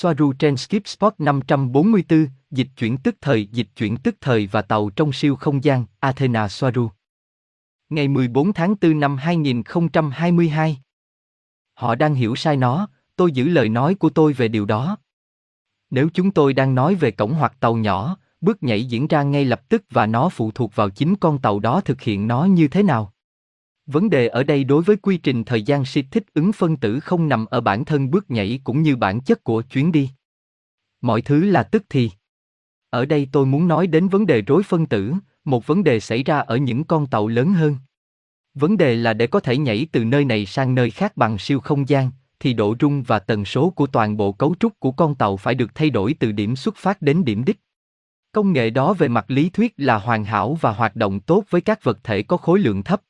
Soaru trên Skip Spot 544, dịch chuyển tức thời, dịch chuyển tức thời và tàu trong siêu không gian, Athena Soaru. Ngày 14 tháng 4 năm 2022. Họ đang hiểu sai nó, tôi giữ lời nói của tôi về điều đó. Nếu chúng tôi đang nói về cổng hoặc tàu nhỏ, bước nhảy diễn ra ngay lập tức và nó phụ thuộc vào chính con tàu đó thực hiện nó như thế nào. Vấn đề ở đây đối với quy trình thời gian si thích ứng phân tử không nằm ở bản thân bước nhảy cũng như bản chất của chuyến đi. Mọi thứ là tức thì. Ở đây tôi muốn nói đến vấn đề rối phân tử, một vấn đề xảy ra ở những con tàu lớn hơn. Vấn đề là để có thể nhảy từ nơi này sang nơi khác bằng siêu không gian, thì độ rung và tần số của toàn bộ cấu trúc của con tàu phải được thay đổi từ điểm xuất phát đến điểm đích. Công nghệ đó về mặt lý thuyết là hoàn hảo và hoạt động tốt với các vật thể có khối lượng thấp.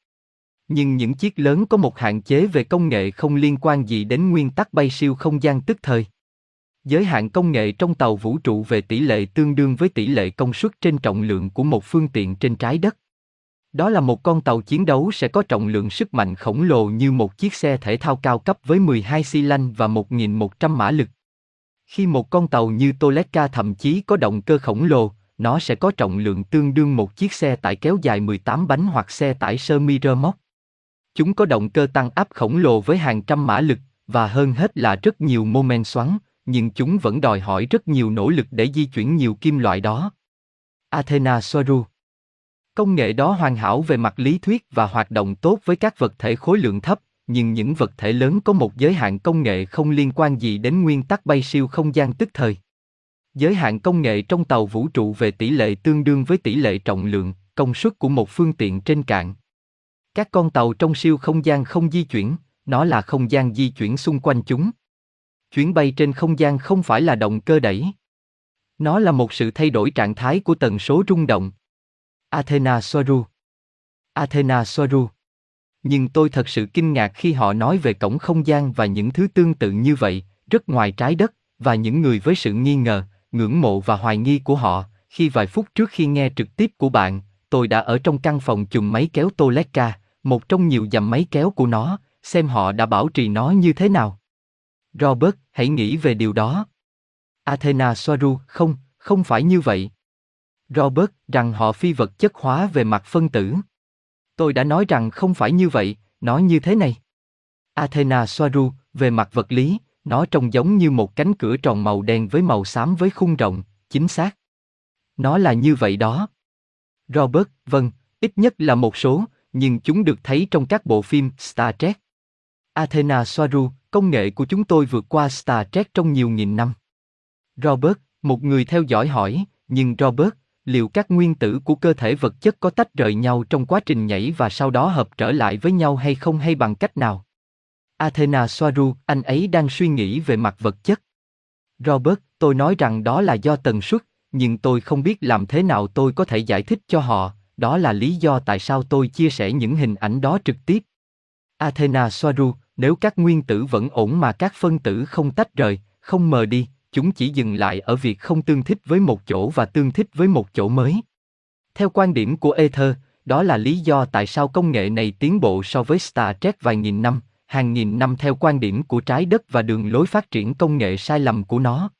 Nhưng những chiếc lớn có một hạn chế về công nghệ không liên quan gì đến nguyên tắc bay siêu không gian tức thời. Giới hạn công nghệ trong tàu vũ trụ về tỷ lệ tương đương với tỷ lệ công suất trên trọng lượng của một phương tiện trên trái đất. Đó là một con tàu chiến đấu sẽ có trọng lượng sức mạnh khổng lồ như một chiếc xe thể thao cao cấp với 12 xi lanh và 1.100 mã lực. Khi một con tàu như Toletka thậm chí có động cơ khổng lồ, nó sẽ có trọng lượng tương đương một chiếc xe tải kéo dài 18 bánh hoặc xe tải sơ mi rơ móc. Chúng có động cơ tăng áp khổng lồ với hàng trăm mã lực, và hơn hết là rất nhiều mô men xoắn, nhưng chúng vẫn đòi hỏi rất nhiều nỗ lực để di chuyển nhiều kim loại đó. Athena Soaru Công nghệ đó hoàn hảo về mặt lý thuyết và hoạt động tốt với các vật thể khối lượng thấp, nhưng những vật thể lớn có một giới hạn công nghệ không liên quan gì đến nguyên tắc bay siêu không gian tức thời. Giới hạn công nghệ trong tàu vũ trụ về tỷ lệ tương đương với tỷ lệ trọng lượng, công suất của một phương tiện trên cạn. Các con tàu trong siêu không gian không di chuyển, nó là không gian di chuyển xung quanh chúng. Chuyến bay trên không gian không phải là động cơ đẩy. Nó là một sự thay đổi trạng thái của tần số rung động. Athena Soaru Athena Soaru Nhưng tôi thật sự kinh ngạc khi họ nói về cổng không gian và những thứ tương tự như vậy, rất ngoài trái đất, và những người với sự nghi ngờ, ngưỡng mộ và hoài nghi của họ, khi vài phút trước khi nghe trực tiếp của bạn, tôi đã ở trong căn phòng chùm máy kéo Toletka, một trong nhiều dầm máy kéo của nó, xem họ đã bảo trì nó như thế nào. Robert, hãy nghĩ về điều đó. Athena Soaru, không, không phải như vậy. Robert, rằng họ phi vật chất hóa về mặt phân tử. Tôi đã nói rằng không phải như vậy, nó như thế này. Athena Soaru, về mặt vật lý, nó trông giống như một cánh cửa tròn màu đen với màu xám với khung rộng, chính xác. Nó là như vậy đó. Robert, vâng, ít nhất là một số, nhưng chúng được thấy trong các bộ phim Star Trek. Athena Soaru, công nghệ của chúng tôi vượt qua Star Trek trong nhiều nghìn năm. Robert, một người theo dõi hỏi, nhưng Robert, liệu các nguyên tử của cơ thể vật chất có tách rời nhau trong quá trình nhảy và sau đó hợp trở lại với nhau hay không hay bằng cách nào? Athena Soaru, anh ấy đang suy nghĩ về mặt vật chất. Robert, tôi nói rằng đó là do tần suất, nhưng tôi không biết làm thế nào tôi có thể giải thích cho họ, đó là lý do tại sao tôi chia sẻ những hình ảnh đó trực tiếp. Athena Soaru, nếu các nguyên tử vẫn ổn mà các phân tử không tách rời, không mờ đi, chúng chỉ dừng lại ở việc không tương thích với một chỗ và tương thích với một chỗ mới. Theo quan điểm của Ether, đó là lý do tại sao công nghệ này tiến bộ so với Star Trek vài nghìn năm, hàng nghìn năm theo quan điểm của trái đất và đường lối phát triển công nghệ sai lầm của nó.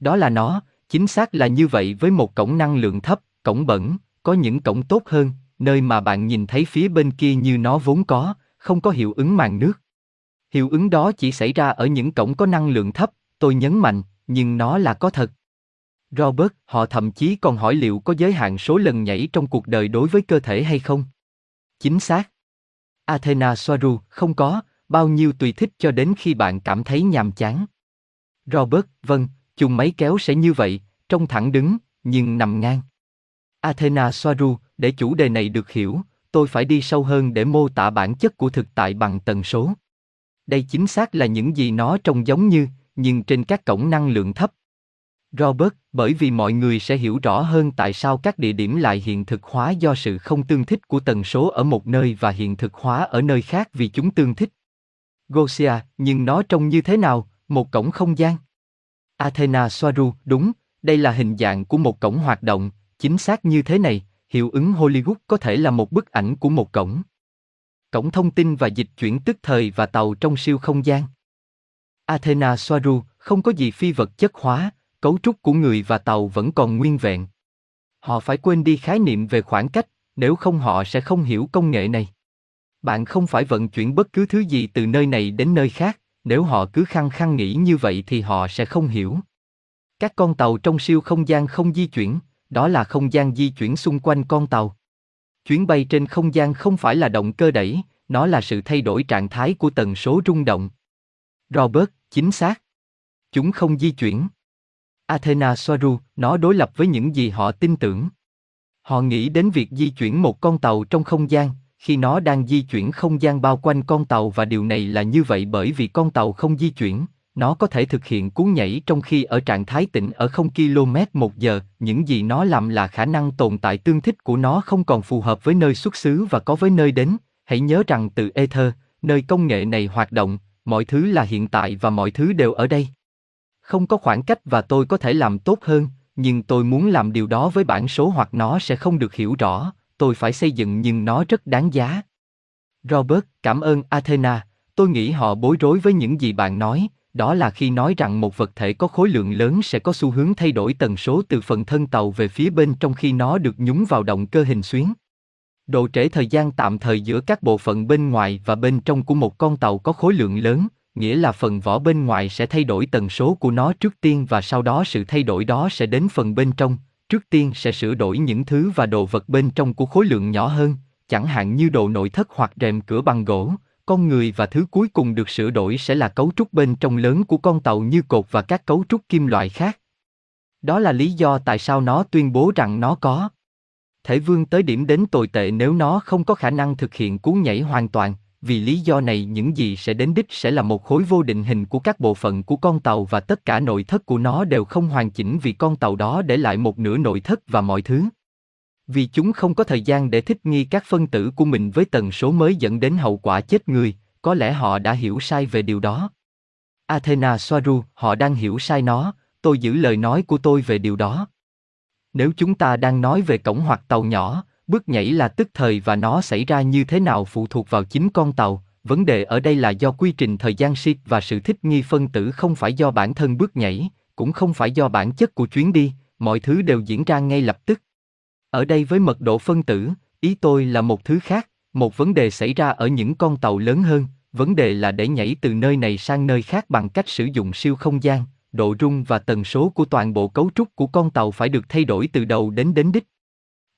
Đó là nó, chính xác là như vậy với một cổng năng lượng thấp, cổng bẩn, có những cổng tốt hơn, nơi mà bạn nhìn thấy phía bên kia như nó vốn có, không có hiệu ứng màn nước. Hiệu ứng đó chỉ xảy ra ở những cổng có năng lượng thấp, tôi nhấn mạnh, nhưng nó là có thật. Robert, họ thậm chí còn hỏi liệu có giới hạn số lần nhảy trong cuộc đời đối với cơ thể hay không? Chính xác. Athena Soaru, không có, bao nhiêu tùy thích cho đến khi bạn cảm thấy nhàm chán. Robert, vâng, chùm máy kéo sẽ như vậy, trông thẳng đứng, nhưng nằm ngang. Athena Soaru, để chủ đề này được hiểu, tôi phải đi sâu hơn để mô tả bản chất của thực tại bằng tần số. Đây chính xác là những gì nó trông giống như, nhưng trên các cổng năng lượng thấp. Robert, bởi vì mọi người sẽ hiểu rõ hơn tại sao các địa điểm lại hiện thực hóa do sự không tương thích của tần số ở một nơi và hiện thực hóa ở nơi khác vì chúng tương thích. Gosia, nhưng nó trông như thế nào, một cổng không gian? Athena Soaru, đúng, đây là hình dạng của một cổng hoạt động, chính xác như thế này, hiệu ứng Hollywood có thể là một bức ảnh của một cổng. Cổng thông tin và dịch chuyển tức thời và tàu trong siêu không gian. Athena Soaru, không có gì phi vật chất hóa, cấu trúc của người và tàu vẫn còn nguyên vẹn. Họ phải quên đi khái niệm về khoảng cách, nếu không họ sẽ không hiểu công nghệ này. Bạn không phải vận chuyển bất cứ thứ gì từ nơi này đến nơi khác, nếu họ cứ khăng khăng nghĩ như vậy thì họ sẽ không hiểu. Các con tàu trong siêu không gian không di chuyển, đó là không gian di chuyển xung quanh con tàu. Chuyến bay trên không gian không phải là động cơ đẩy, nó là sự thay đổi trạng thái của tần số rung động. Robert, chính xác. Chúng không di chuyển. Athena Soaru, nó đối lập với những gì họ tin tưởng. Họ nghĩ đến việc di chuyển một con tàu trong không gian, khi nó đang di chuyển không gian bao quanh con tàu và điều này là như vậy bởi vì con tàu không di chuyển, nó có thể thực hiện cú nhảy trong khi ở trạng thái tĩnh ở 0 km một giờ, những gì nó làm là khả năng tồn tại tương thích của nó không còn phù hợp với nơi xuất xứ và có với nơi đến. Hãy nhớ rằng từ Ether, nơi công nghệ này hoạt động, mọi thứ là hiện tại và mọi thứ đều ở đây. Không có khoảng cách và tôi có thể làm tốt hơn, nhưng tôi muốn làm điều đó với bản số hoặc nó sẽ không được hiểu rõ, tôi phải xây dựng nhưng nó rất đáng giá. Robert, cảm ơn Athena, tôi nghĩ họ bối rối với những gì bạn nói, đó là khi nói rằng một vật thể có khối lượng lớn sẽ có xu hướng thay đổi tần số từ phần thân tàu về phía bên trong khi nó được nhúng vào động cơ hình xuyến. Độ trễ thời gian tạm thời giữa các bộ phận bên ngoài và bên trong của một con tàu có khối lượng lớn, nghĩa là phần vỏ bên ngoài sẽ thay đổi tần số của nó trước tiên và sau đó sự thay đổi đó sẽ đến phần bên trong, trước tiên sẽ sửa đổi những thứ và đồ vật bên trong của khối lượng nhỏ hơn, chẳng hạn như đồ nội thất hoặc rèm cửa bằng gỗ, con người và thứ cuối cùng được sửa đổi sẽ là cấu trúc bên trong lớn của con tàu như cột và các cấu trúc kim loại khác. Đó là lý do tại sao nó tuyên bố rằng nó có thể vươn tới điểm đến tồi tệ nếu nó không có khả năng thực hiện cú nhảy hoàn toàn, vì lý do này những gì sẽ đến đích sẽ là một khối vô định hình của các bộ phận của con tàu và tất cả nội thất của nó đều không hoàn chỉnh vì con tàu đó để lại một nửa nội thất và mọi thứ. Vì chúng không có thời gian để thích nghi các phân tử của mình với tần số mới dẫn đến hậu quả chết người, có lẽ họ đã hiểu sai về điều đó. Athena Soaru, họ đang hiểu sai nó, tôi giữ lời nói của tôi về điều đó. Nếu chúng ta đang nói về cổng hoặc tàu nhỏ, bước nhảy là tức thời và nó xảy ra như thế nào phụ thuộc vào chính con tàu, vấn đề ở đây là do quy trình thời gian shift và sự thích nghi phân tử không phải do bản thân bước nhảy, cũng không phải do bản chất của chuyến đi, mọi thứ đều diễn ra ngay lập tức. Ở đây với mật độ phân tử, ý tôi là một thứ khác, một vấn đề xảy ra ở những con tàu lớn hơn, vấn đề là để nhảy từ nơi này sang nơi khác bằng cách sử dụng siêu không gian, độ rung và tần số của toàn bộ cấu trúc của con tàu phải được thay đổi từ đầu đến đến đích.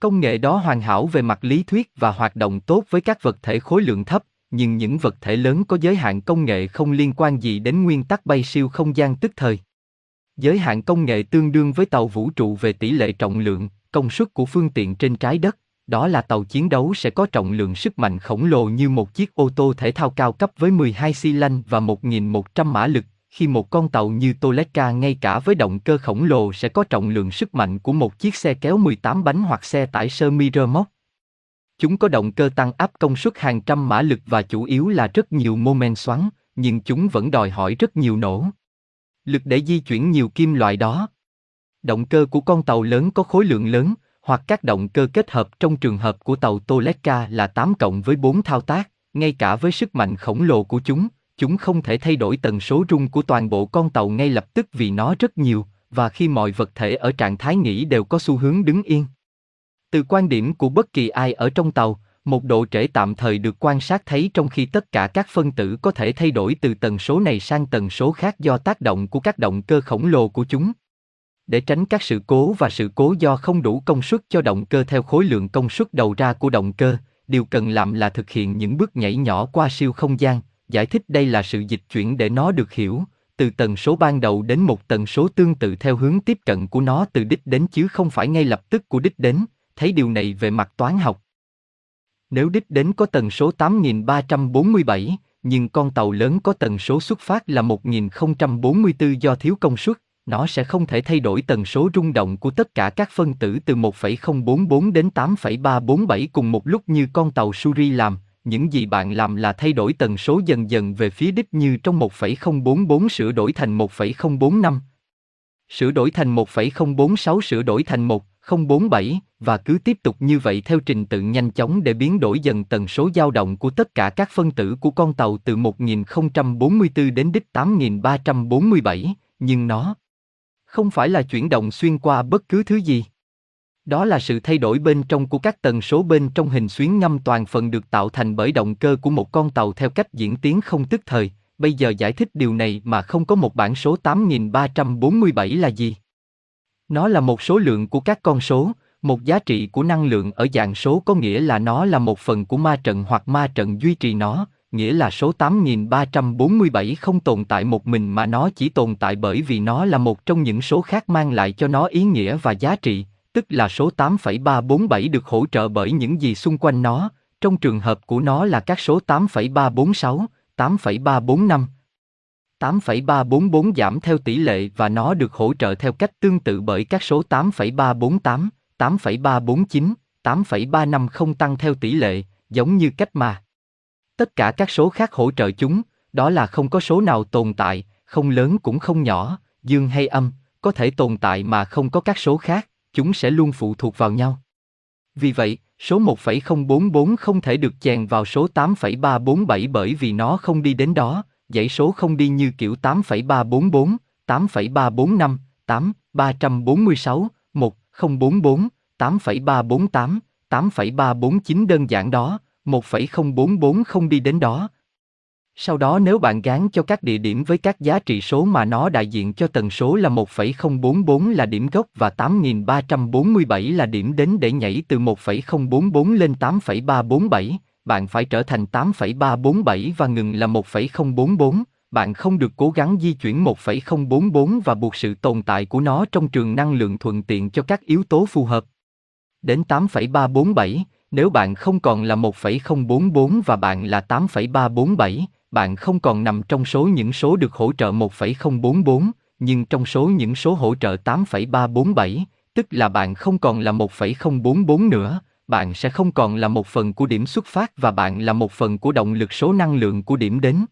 Công nghệ đó hoàn hảo về mặt lý thuyết và hoạt động tốt với các vật thể khối lượng thấp, nhưng những vật thể lớn có giới hạn công nghệ không liên quan gì đến nguyên tắc bay siêu không gian tức thời. Giới hạn công nghệ tương đương với tàu vũ trụ về tỷ lệ trọng lượng, công suất của phương tiện trên trái đất, đó là tàu chiến đấu sẽ có trọng lượng sức mạnh khổng lồ như một chiếc ô tô thể thao cao cấp với 12 xi lanh và 1.100 mã lực, khi một con tàu như Toleka ngay cả với động cơ khổng lồ sẽ có trọng lượng sức mạnh của một chiếc xe kéo 18 bánh hoặc xe tải sơ mi rơ móc. Chúng có động cơ tăng áp công suất hàng trăm mã lực và chủ yếu là rất nhiều mô men xoắn, nhưng chúng vẫn đòi hỏi rất nhiều nổ. Lực để di chuyển nhiều kim loại đó. Động cơ của con tàu lớn có khối lượng lớn, hoặc các động cơ kết hợp trong trường hợp của tàu Toleka là 8 cộng với 4 thao tác, ngay cả với sức mạnh khổng lồ của chúng, chúng không thể thay đổi tần số rung của toàn bộ con tàu ngay lập tức vì nó rất nhiều, và khi mọi vật thể ở trạng thái nghỉ đều có xu hướng đứng yên. Từ quan điểm của bất kỳ ai ở trong tàu, một độ trễ tạm thời được quan sát thấy trong khi tất cả các phân tử có thể thay đổi từ tần số này sang tần số khác do tác động của các động cơ khổng lồ của chúng. Để tránh các sự cố và sự cố do không đủ công suất cho động cơ theo khối lượng công suất đầu ra của động cơ, điều cần làm là thực hiện những bước nhảy nhỏ qua siêu không gian, giải thích đây là sự dịch chuyển để nó được hiểu, từ tần số ban đầu đến một tần số tương tự theo hướng tiếp cận của nó từ đích đến chứ không phải ngay lập tức của đích đến, thấy điều này về mặt toán học. Nếu đích đến có tần số 8347, nhưng con tàu lớn có tần số xuất phát là 1044 do thiếu công suất, nó sẽ không thể thay đổi tần số rung động của tất cả các phân tử từ 1,044 đến 8,347 cùng một lúc như con tàu Suri làm, những gì bạn làm là thay đổi tần số dần dần về phía đích như trong 1,044 sửa đổi thành 1,045, sửa đổi thành 1,046 sửa đổi thành 1,047 và cứ tiếp tục như vậy theo trình tự nhanh chóng để biến đổi dần tần số dao động của tất cả các phân tử của con tàu từ 1044 đến đích 8347, nhưng nó không phải là chuyển động xuyên qua bất cứ thứ gì. Đó là sự thay đổi bên trong của các tần số bên trong hình xuyến ngâm toàn phần được tạo thành bởi động cơ của một con tàu theo cách diễn tiến không tức thời. Bây giờ giải thích điều này mà không có một bảng số 8347 là gì? Nó là một số lượng của các con số, một giá trị của năng lượng ở dạng số có nghĩa là nó là một phần của ma trận hoặc ma trận duy trì nó, nghĩa là số 8347 không tồn tại một mình mà nó chỉ tồn tại bởi vì nó là một trong những số khác mang lại cho nó ý nghĩa và giá trị, tức là số 8,347 được hỗ trợ bởi những gì xung quanh nó, trong trường hợp của nó là các số 8,346, 8,345, 8,344 giảm theo tỷ lệ và nó được hỗ trợ theo cách tương tự bởi các số 8,348, 8,349, 8,350 tăng theo tỷ lệ, giống như cách mà tất cả các số khác hỗ trợ chúng, đó là không có số nào tồn tại, không lớn cũng không nhỏ, dương hay âm, có thể tồn tại mà không có các số khác, chúng sẽ luôn phụ thuộc vào nhau. Vì vậy, số 1,044 không thể được chèn vào số 8,347 bởi vì nó không đi đến đó, dãy số không đi như kiểu 8,344, 8,345, 8, 346, 1, 044, 8,348, 8,349 đơn giản đó, 1,044 không đi đến đó. Sau đó nếu bạn gán cho các địa điểm với các giá trị số mà nó đại diện cho tần số là 1,044 là điểm gốc và 8347 là điểm đến để nhảy từ 1,044 lên 8,347, bạn phải trở thành 8,347 và ngừng là 1,044, bạn không được cố gắng di chuyển 1,044 và buộc sự tồn tại của nó trong trường năng lượng thuận tiện cho các yếu tố phù hợp. Đến 8,347, nếu bạn không còn là 1,044 và bạn là 8,347, bạn không còn nằm trong số những số được hỗ trợ 1,044, nhưng trong số những số hỗ trợ 8,347, tức là bạn không còn là 1,044 nữa, bạn sẽ không còn là một phần của điểm xuất phát và bạn là một phần của động lực số năng lượng của điểm đến.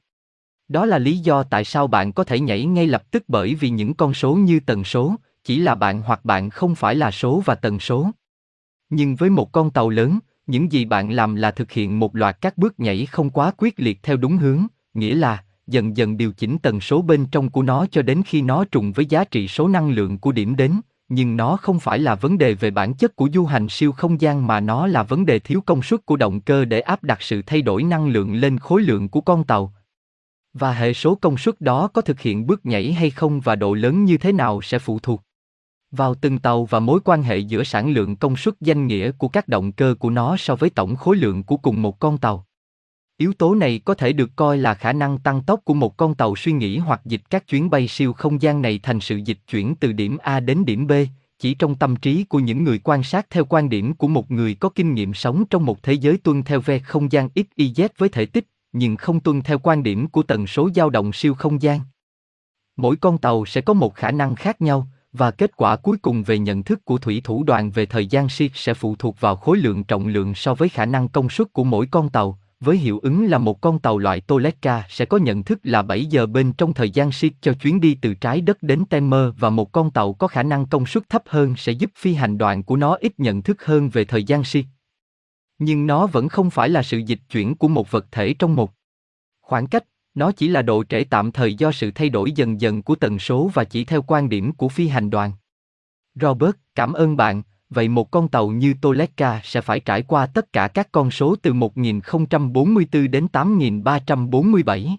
Đó là lý do tại sao bạn có thể nhảy ngay lập tức bởi vì những con số như tần số, chỉ là bạn hoặc bạn không phải là số và tần số. Nhưng với một con tàu lớn, những gì bạn làm là thực hiện một loạt các bước nhảy không quá quyết liệt theo đúng hướng, nghĩa là dần dần điều chỉnh tần số bên trong của nó cho đến khi nó trùng với giá trị số năng lượng của điểm đến, nhưng nó không phải là vấn đề về bản chất của du hành siêu không gian mà nó là vấn đề thiếu công suất của động cơ để áp đặt sự thay đổi năng lượng lên khối lượng của con tàu. Và hệ số công suất đó có thực hiện bước nhảy hay không và độ lớn như thế nào sẽ phụ thuộc vào từng tàu và mối quan hệ giữa sản lượng công suất danh nghĩa của các động cơ của nó so với tổng khối lượng của cùng một con tàu. Yếu tố này có thể được coi là khả năng tăng tốc của một con tàu suy nghĩ hoặc dịch các chuyến bay siêu không gian này thành sự dịch chuyển từ điểm A đến điểm B, chỉ trong tâm trí của những người quan sát theo quan điểm của một người có kinh nghiệm sống trong một thế giới tuân theo ve không gian XYZ với thể tích, nhưng không tuân theo quan điểm của tần số dao động siêu không gian. Mỗi con tàu sẽ có một khả năng khác nhau, và kết quả cuối cùng về nhận thức của thủy thủ đoàn về thời gian siết sẽ phụ thuộc vào khối lượng trọng lượng so với khả năng công suất của mỗi con tàu. Với hiệu ứng là một con tàu loại Toletka sẽ có nhận thức là 7 giờ bên trong thời gian siết cho chuyến đi từ trái đất đến Temer và một con tàu có khả năng công suất thấp hơn sẽ giúp phi hành đoàn của nó ít nhận thức hơn về thời gian siết. Nhưng nó vẫn không phải là sự dịch chuyển của một vật thể trong một khoảng cách nó chỉ là độ trễ tạm thời do sự thay đổi dần dần của tần số và chỉ theo quan điểm của phi hành đoàn. Robert, cảm ơn bạn. Vậy một con tàu như Toletka sẽ phải trải qua tất cả các con số từ 1044 đến 8347.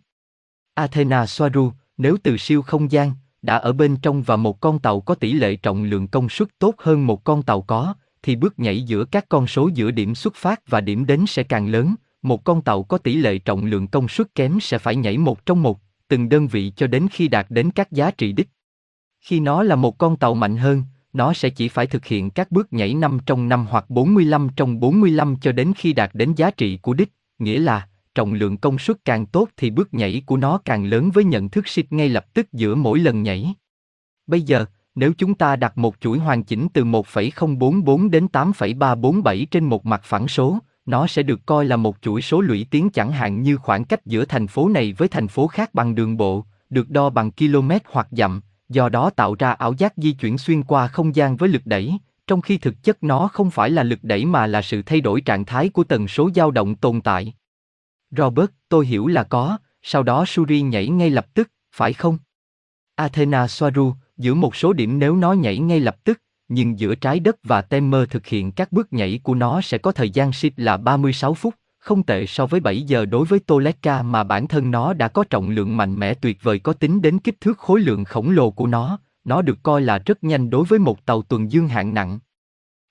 Athena Soaru, nếu từ siêu không gian, đã ở bên trong và một con tàu có tỷ lệ trọng lượng công suất tốt hơn một con tàu có, thì bước nhảy giữa các con số giữa điểm xuất phát và điểm đến sẽ càng lớn, một con tàu có tỷ lệ trọng lượng công suất kém sẽ phải nhảy một trong một, từng đơn vị cho đến khi đạt đến các giá trị đích. Khi nó là một con tàu mạnh hơn, nó sẽ chỉ phải thực hiện các bước nhảy 5 trong 5 hoặc 45 trong 45 cho đến khi đạt đến giá trị của đích, nghĩa là trọng lượng công suất càng tốt thì bước nhảy của nó càng lớn với nhận thức xịt ngay lập tức giữa mỗi lần nhảy. Bây giờ, nếu chúng ta đặt một chuỗi hoàn chỉnh từ 1,044 đến 8,347 trên một mặt phẳng số, nó sẽ được coi là một chuỗi số lũy tiến chẳng hạn như khoảng cách giữa thành phố này với thành phố khác bằng đường bộ, được đo bằng km hoặc dặm, do đó tạo ra ảo giác di chuyển xuyên qua không gian với lực đẩy, trong khi thực chất nó không phải là lực đẩy mà là sự thay đổi trạng thái của tần số dao động tồn tại. Robert, tôi hiểu là có, sau đó Suri nhảy ngay lập tức, phải không? Athena Soaru, giữa một số điểm nếu nó nhảy ngay lập tức, nhưng giữa trái đất và Temer thực hiện các bước nhảy của nó sẽ có thời gian ship là 36 phút, không tệ so với 7 giờ đối với Toleka mà bản thân nó đã có trọng lượng mạnh mẽ tuyệt vời có tính đến kích thước khối lượng khổng lồ của nó, nó được coi là rất nhanh đối với một tàu tuần dương hạng nặng.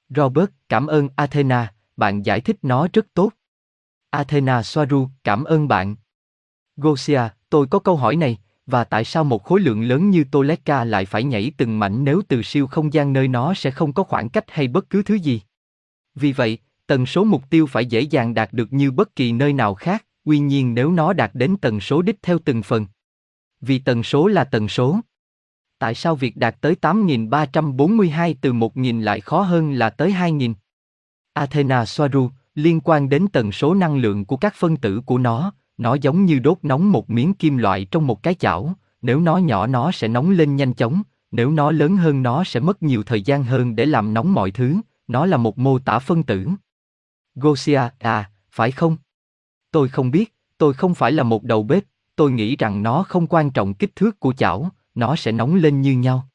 Robert, cảm ơn Athena, bạn giải thích nó rất tốt. Athena Soaru, cảm ơn bạn. Gosia, tôi có câu hỏi này, và tại sao một khối lượng lớn như Toleka lại phải nhảy từng mảnh nếu từ siêu không gian nơi nó sẽ không có khoảng cách hay bất cứ thứ gì? Vì vậy, tần số mục tiêu phải dễ dàng đạt được như bất kỳ nơi nào khác, tuy nhiên nếu nó đạt đến tần số đích theo từng phần. Vì tần số là tần số. Tại sao việc đạt tới 8.342 từ 1.000 lại khó hơn là tới 2.000? Athena Soaru, liên quan đến tần số năng lượng của các phân tử của nó, nó giống như đốt nóng một miếng kim loại trong một cái chảo, nếu nó nhỏ nó sẽ nóng lên nhanh chóng, nếu nó lớn hơn nó sẽ mất nhiều thời gian hơn để làm nóng mọi thứ, nó là một mô tả phân tử. Gosia, à, phải không? Tôi không biết, tôi không phải là một đầu bếp, tôi nghĩ rằng nó không quan trọng kích thước của chảo, nó sẽ nóng lên như nhau.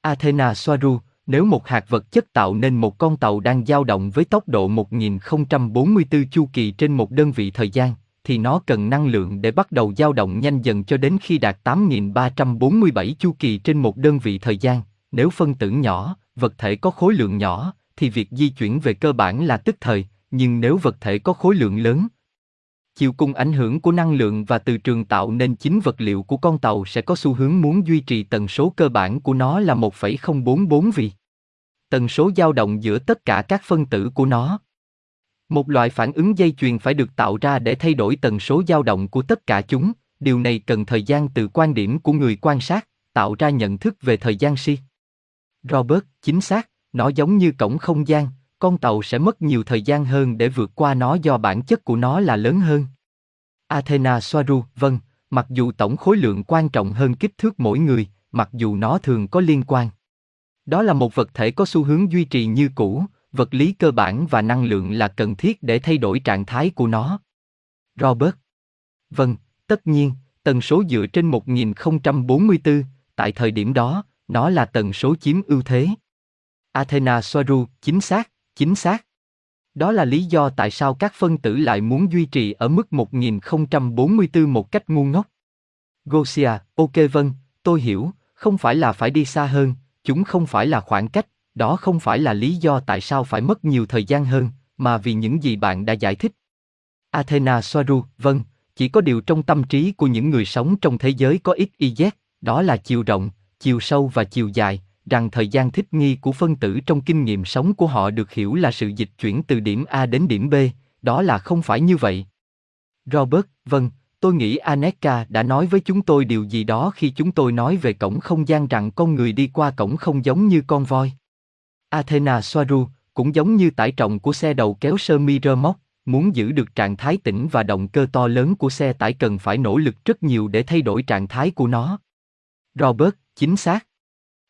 Athena Soaru, nếu một hạt vật chất tạo nên một con tàu đang dao động với tốc độ 1044 chu kỳ trên một đơn vị thời gian, thì nó cần năng lượng để bắt đầu dao động nhanh dần cho đến khi đạt 8347 chu kỳ trên một đơn vị thời gian. Nếu phân tử nhỏ, vật thể có khối lượng nhỏ, thì việc di chuyển về cơ bản là tức thời, nhưng nếu vật thể có khối lượng lớn, chiều cung ảnh hưởng của năng lượng và từ trường tạo nên chính vật liệu của con tàu sẽ có xu hướng muốn duy trì tần số cơ bản của nó là 1,044 vì tần số dao động giữa tất cả các phân tử của nó. Một loại phản ứng dây chuyền phải được tạo ra để thay đổi tần số dao động của tất cả chúng, điều này cần thời gian từ quan điểm của người quan sát, tạo ra nhận thức về thời gian si. Robert, chính xác, nó giống như cổng không gian, con tàu sẽ mất nhiều thời gian hơn để vượt qua nó do bản chất của nó là lớn hơn. Athena Soaru, vâng, mặc dù tổng khối lượng quan trọng hơn kích thước mỗi người, mặc dù nó thường có liên quan. Đó là một vật thể có xu hướng duy trì như cũ, vật lý cơ bản và năng lượng là cần thiết để thay đổi trạng thái của nó. Robert. Vâng, tất nhiên, tần số dựa trên 1044, tại thời điểm đó, nó là tần số chiếm ưu thế. Athena Soaru, chính xác, chính xác. Đó là lý do tại sao các phân tử lại muốn duy trì ở mức 1044 một cách ngu ngốc. Gosia, ok vâng, tôi hiểu, không phải là phải đi xa hơn, chúng không phải là khoảng cách, đó không phải là lý do tại sao phải mất nhiều thời gian hơn, mà vì những gì bạn đã giải thích. Athena Soaru, vâng, chỉ có điều trong tâm trí của những người sống trong thế giới có ít y đó là chiều rộng, chiều sâu và chiều dài, rằng thời gian thích nghi của phân tử trong kinh nghiệm sống của họ được hiểu là sự dịch chuyển từ điểm A đến điểm B, đó là không phải như vậy. Robert, vâng, tôi nghĩ Aneka đã nói với chúng tôi điều gì đó khi chúng tôi nói về cổng không gian rằng con người đi qua cổng không giống như con voi. Athena Soaru, cũng giống như tải trọng của xe đầu kéo sơ mi rơ móc, muốn giữ được trạng thái tĩnh và động cơ to lớn của xe tải cần phải nỗ lực rất nhiều để thay đổi trạng thái của nó. Robert, chính xác.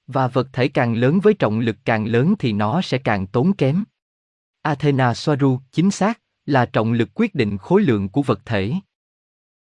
Và vật thể càng lớn với trọng lực càng lớn thì nó sẽ càng tốn kém. Athena Soaru, chính xác, là trọng lực quyết định khối lượng của vật thể.